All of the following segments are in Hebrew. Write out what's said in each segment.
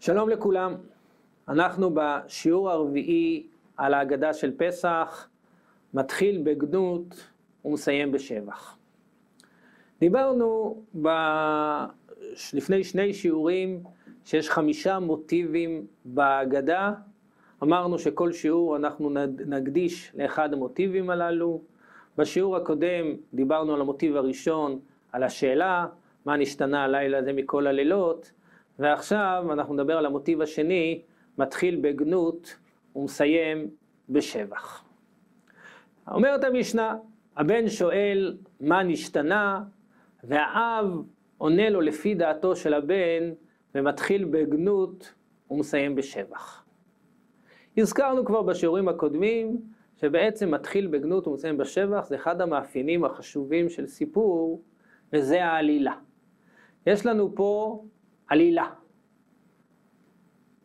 שלום לכולם, אנחנו בשיעור הרביעי על ההגדה של פסח, מתחיל בגנות ומסיים בשבח. דיברנו ב... לפני שני שיעורים שיש חמישה מוטיבים בהגדה, אמרנו שכל שיעור אנחנו נקדיש לאחד המוטיבים הללו. בשיעור הקודם דיברנו על המוטיב הראשון, על השאלה, מה נשתנה הלילה הזה מכל הלילות, ועכשיו אנחנו נדבר על המוטיב השני, מתחיל בגנות ומסיים בשבח. אומרת המשנה, הבן שואל מה נשתנה, והאב עונה לו לפי דעתו של הבן, ומתחיל בגנות ומסיים בשבח. הזכרנו כבר בשיעורים הקודמים, שבעצם מתחיל בגנות ומסיים בשבח, זה אחד המאפיינים החשובים של סיפור, וזה העלילה. יש לנו פה עלילה.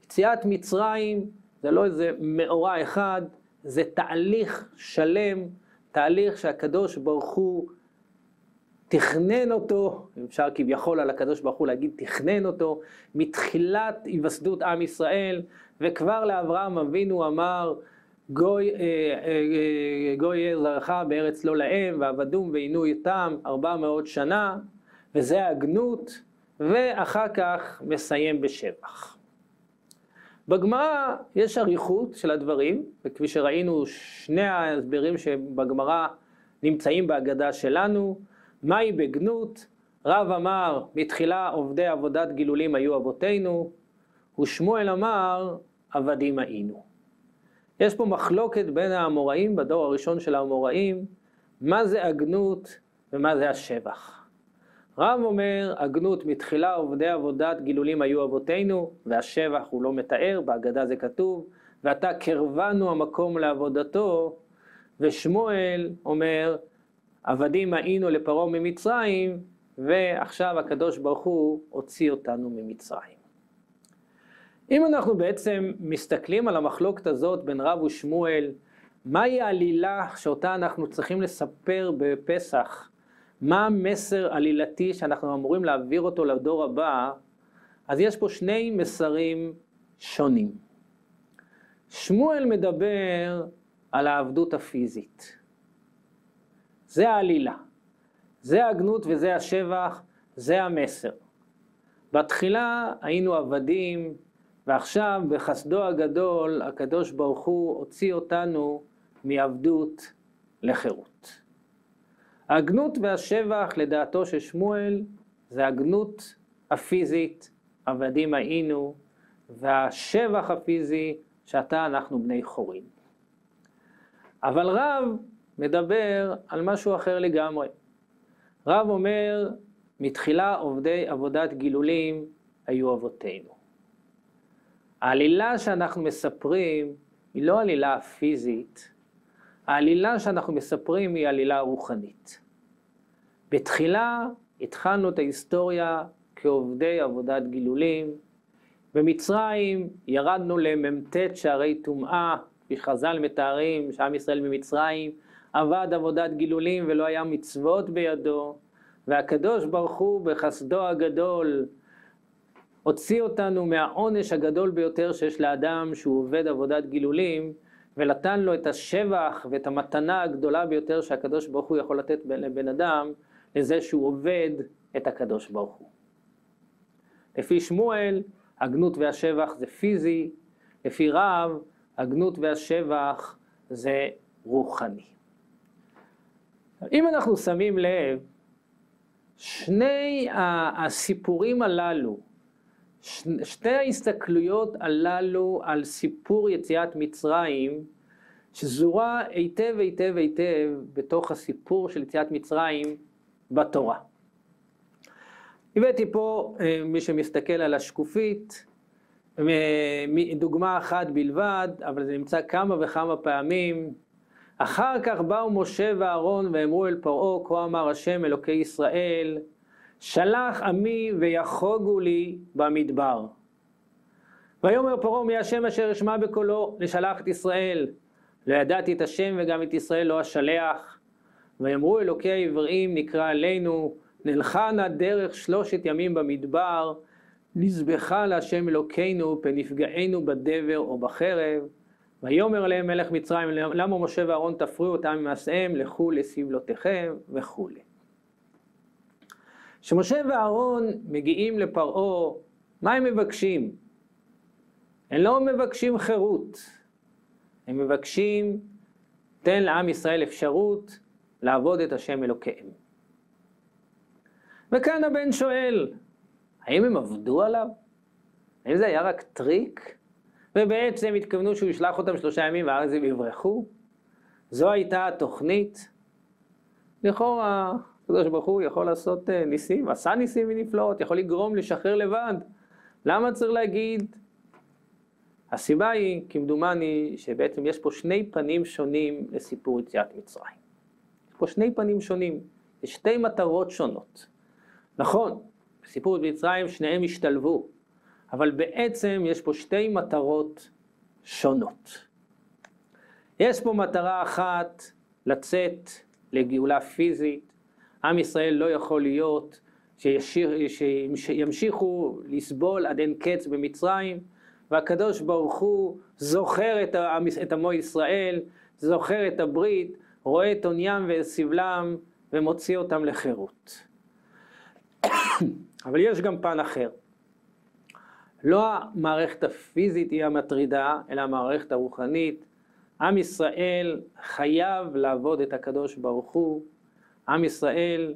יציאת מצרים זה לא איזה מאורע אחד, זה תהליך שלם, תהליך שהקדוש ברוך הוא תכנן אותו, אפשר כביכול על הקדוש ברוך הוא להגיד תכנן אותו, מתחילת היווסדות עם ישראל, וכבר לאברהם אבינו אמר, גוי, אה, אה, אה, גוי יהיה זרעך בארץ לא להם, ועבדום ועינו איתם ארבע מאות שנה, וזה הגנות, ואחר כך מסיים בשבח. בגמרא יש אריכות של הדברים, וכפי שראינו, שני ההסברים שבגמרא נמצאים בהגדה שלנו. מהי בגנות? רב אמר, בתחילה עובדי עבודת גילולים היו אבותינו, ושמואל אמר, עבדים היינו. יש פה מחלוקת בין האמוראים, בדור הראשון של האמוראים, מה זה הגנות ומה זה השבח. רב אומר, הגנות מתחילה עובדי עבודת גילולים היו אבותינו, והשבח הוא לא מתאר, בהגדה זה כתוב, ועתה קרבנו המקום לעבודתו, ושמואל אומר, עבדים היינו לפרעה ממצרים, ועכשיו הקדוש ברוך הוא הוציא אותנו ממצרים. אם אנחנו בעצם מסתכלים על המחלוקת הזאת בין רב ושמואל, מהי העלילה שאותה אנחנו צריכים לספר בפסח מה המסר עלילתי שאנחנו אמורים להעביר אותו לדור הבא, אז יש פה שני מסרים שונים. שמואל מדבר על העבדות הפיזית. זה העלילה. זה הגנות וזה השבח, זה המסר. בתחילה היינו עבדים, ועכשיו בחסדו הגדול הקדוש ברוך הוא הוציא אותנו מעבדות לחירות. ההגנות והשבח לדעתו של שמואל זה הגנות הפיזית, עבדים היינו, והשבח הפיזי שעתה אנחנו בני חורין. אבל רב מדבר על משהו אחר לגמרי. רב אומר, מתחילה עובדי עבודת גילולים היו אבותינו. העלילה שאנחנו מספרים היא לא עלילה פיזית, העלילה שאנחנו מספרים היא עלילה רוחנית. בתחילה התחלנו את ההיסטוריה כעובדי עבודת גילולים. במצרים ירדנו למ"ט שערי טומאה, כפי שחז"ל מתארים, שעם ישראל ממצרים עבד עבודת גילולים ולא היה מצוות בידו, והקדוש ברוך הוא בחסדו הגדול הוציא אותנו מהעונש הגדול ביותר שיש לאדם שהוא עובד עבודת גילולים, ונתן לו את השבח ואת המתנה הגדולה ביותר שהקדוש ברוך הוא יכול לתת לבן אדם, לזה שהוא עובד את הקדוש ברוך הוא. לפי שמואל, הגנות והשבח זה פיזי, לפי רב, הגנות והשבח זה רוחני. אם אנחנו שמים לב, שני הסיפורים הללו, שתי ההסתכלויות הללו על סיפור יציאת מצרים, שזורה היטב היטב היטב בתוך הסיפור של יציאת מצרים בתורה. הבאתי פה, אה, מי שמסתכל על השקופית, דוגמה אחת בלבד, אבל זה נמצא כמה וכמה פעמים. אחר כך באו משה ואהרון ואמרו אל פרעה, כה אמר השם אלוקי ישראל, שלח עמי ויחוגו לי במדבר. ויאמר פרעה מי השם אשר אשמע בקולו לשלח את ישראל. לא ידעתי את השם וגם את ישראל לא אשלח. ויאמרו אלוקי העברים נקרא עלינו, נלכה נא דרך שלושת ימים במדבר, נזבחה להשם אלוקינו, פן נפגענו בדבר או בחרב. ויאמר אליהם מלך מצרים, למה משה ואהרון תפריעו אותם ממעשיהם, לכו לסבלותיכם וכולי. כשמשה ואהרון מגיעים לפרעה, מה הם מבקשים? הם לא מבקשים חירות, הם מבקשים, תן לעם ישראל אפשרות לעבוד את השם אלוקיהם. וכאן הבן שואל, האם הם עבדו עליו? האם זה היה רק טריק? ובעצם התכוונו שהוא ישלח אותם שלושה ימים ואז הם יברחו? זו הייתה התוכנית? לכאורה, הקדוש ברוך הוא יכול לעשות אה, ניסים, עשה ניסים ונפלאות, יכול לגרום לשחרר לבד. למה צריך להגיד? הסיבה היא, כמדומני, שבעצם יש פה שני פנים שונים לסיפור יציאת מצרים. יש פה שני פנים שונים, יש שתי מטרות שונות. נכון, בסיפור מצרים שניהם השתלבו, אבל בעצם יש פה שתי מטרות שונות. יש פה מטרה אחת, לצאת לגאולה פיזית. עם ישראל לא יכול להיות שישיר, שימשיכו לסבול עד אין קץ במצרים, והקדוש ברוך הוא זוכר את, העם, את עמו ישראל, זוכר את הברית, רואה את עוניים ואת סבלם ומוציא אותם לחירות. אבל יש גם פן אחר. לא המערכת הפיזית היא המטרידה, אלא המערכת הרוחנית. עם ישראל חייב לעבוד את הקדוש ברוך הוא. עם ישראל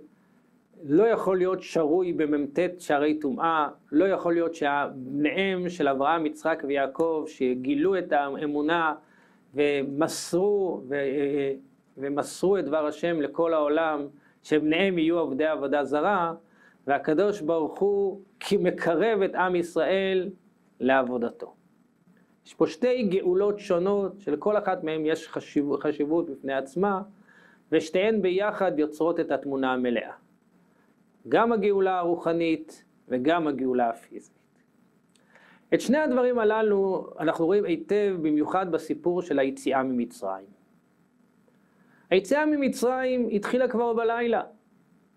לא יכול להיות שרוי במ"ט שערי טומאה, לא יכול להיות שבניהם של אברהם, יצחק ויעקב, שגילו את האמונה ומסרו, ו, ומסרו את דבר השם לכל העולם, שבניהם יהיו עובדי עבודה זרה, והקדוש ברוך הוא מקרב את עם ישראל לעבודתו. יש פה שתי גאולות שונות, שלכל אחת מהן יש חשיב, חשיבות בפני עצמה, ושתיהן ביחד יוצרות את התמונה המלאה. גם הגאולה הרוחנית וגם הגאולה הפיזית. את שני הדברים הללו אנחנו רואים היטב במיוחד בסיפור של היציאה ממצרים. היציאה ממצרים התחילה כבר בלילה.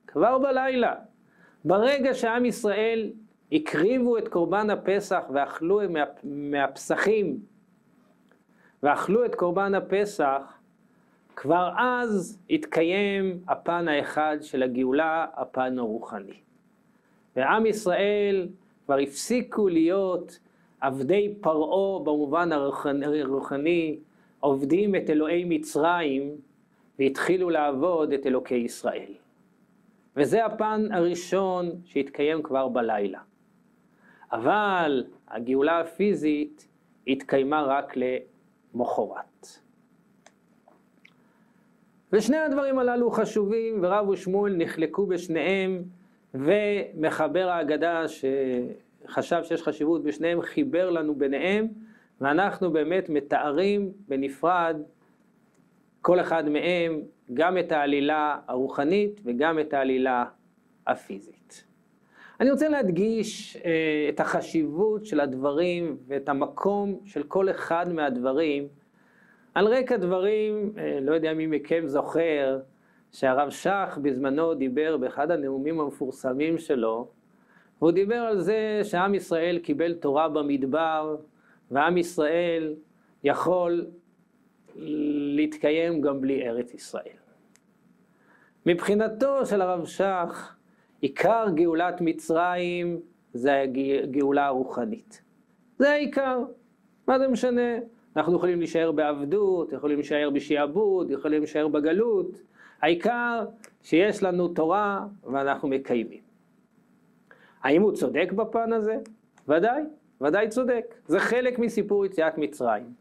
כבר בלילה. ברגע שעם ישראל הקריבו את קורבן הפסח ואכלו מה, מהפסחים ואכלו את קורבן הפסח, כבר אז התקיים הפן האחד של הגאולה, הפן הרוחני. ועם ישראל כבר הפסיקו להיות עבדי פרעה במובן הרוחני, עובדים את אלוהי מצרים, והתחילו לעבוד את אלוקי ישראל. וזה הפן הראשון שהתקיים כבר בלילה. אבל הגאולה הפיזית התקיימה רק למחרת. ושני הדברים הללו חשובים, ורב ושמואל נחלקו בשניהם, ומחבר ההגדה שחשב שיש חשיבות בשניהם, חיבר לנו ביניהם, ואנחנו באמת מתארים בנפרד כל אחד מהם גם את העלילה הרוחנית וגם את העלילה הפיזית. אני רוצה להדגיש אה, את החשיבות של הדברים ואת המקום של כל אחד מהדברים על רקע דברים, אה, לא יודע מי מכם זוכר, שהרב שך בזמנו דיבר באחד הנאומים המפורסמים שלו, והוא דיבר על זה שעם ישראל קיבל תורה במדבר, ועם ישראל יכול להתקיים גם בלי ארץ ישראל. מבחינתו של הרב שך, עיקר גאולת מצרים זה הגאולה הרוחנית. זה העיקר, מה זה משנה? אנחנו יכולים להישאר בעבדות, יכולים להישאר בשעבוד, יכולים להישאר בגלות. העיקר שיש לנו תורה ואנחנו מקיימים. האם הוא צודק בפן הזה? ודאי, ודאי צודק. זה חלק מסיפור יציאת מצרים.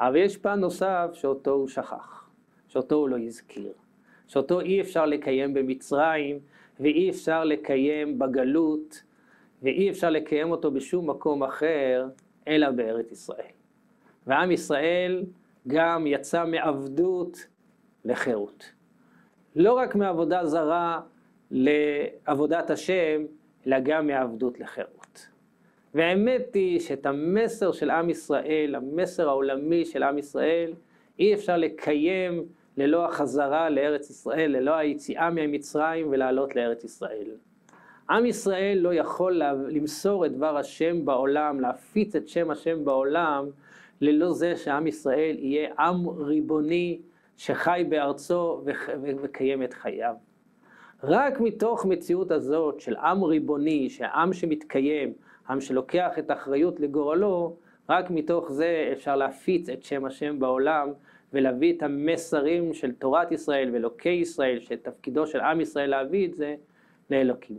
אבל יש פן נוסף שאותו הוא שכח, שאותו הוא לא הזכיר, שאותו אי אפשר לקיים במצרים ואי אפשר לקיים בגלות ואי אפשר לקיים אותו בשום מקום אחר אלא בארץ ישראל. ועם ישראל גם יצא מעבדות לחירות. לא רק מעבודה זרה לעבודת השם, אלא גם מעבדות לחירות. והאמת היא שאת המסר של עם ישראל, המסר העולמי של עם ישראל, אי אפשר לקיים ללא החזרה לארץ ישראל, ללא היציאה ממצרים ולעלות לארץ ישראל. עם ישראל לא יכול למסור את דבר השם בעולם, להפיץ את שם השם בעולם, ללא זה שעם ישראל יהיה עם ריבוני שחי בארצו וקיים את חייו. רק מתוך מציאות הזאת של עם ריבוני, שעם שמתקיים, עם שלוקח את האחריות לגורלו, רק מתוך זה אפשר להפיץ את שם השם בעולם ולהביא את המסרים של תורת ישראל ואלוקי ישראל, שתפקידו של עם ישראל להביא את זה לאלוקים.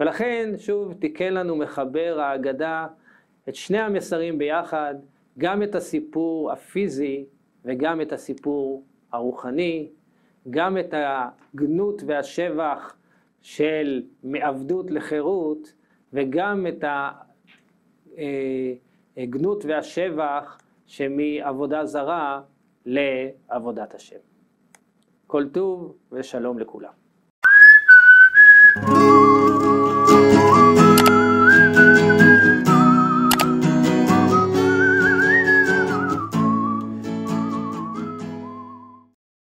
ולכן, שוב, תיקן לנו מחבר ההגדה את שני המסרים ביחד, גם את הסיפור הפיזי וגם את הסיפור הרוחני, גם את הגנות והשבח של מעבדות לחירות, וגם את הגנות והשבח שמעבודה זרה לעבודת השם. כל טוב ושלום לכולם.